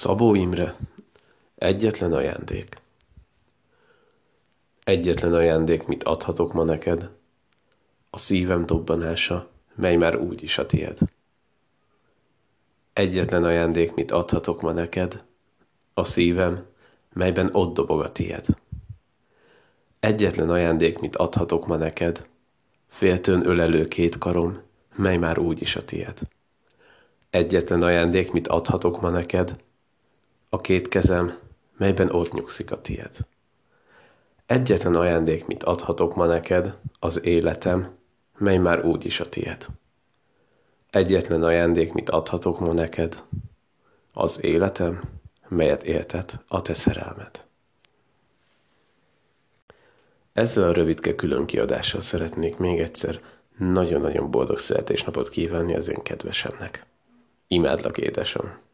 Szabó Imre, egyetlen ajándék. Egyetlen ajándék, mit adhatok ma neked, a szívem dobbanása, mely már úgy is a tied. Egyetlen ajándék, mit adhatok ma neked, a szívem, melyben ott dobog a tied. Egyetlen ajándék, mit adhatok ma neked, féltőn ölelő két karom, mely már úgy is a tied. Egyetlen ajándék, mit adhatok ma neked, a két kezem, melyben ott nyugszik a tied. Egyetlen ajándék, mit adhatok ma neked, az életem, mely már úgy is a tied. Egyetlen ajándék, mit adhatok ma neked, az életem, melyet éltet a te szerelmed. Ezzel a rövidke külön kiadással szeretnék még egyszer nagyon-nagyon boldog születésnapot kívánni az én kedvesemnek. Imádlak, édesem!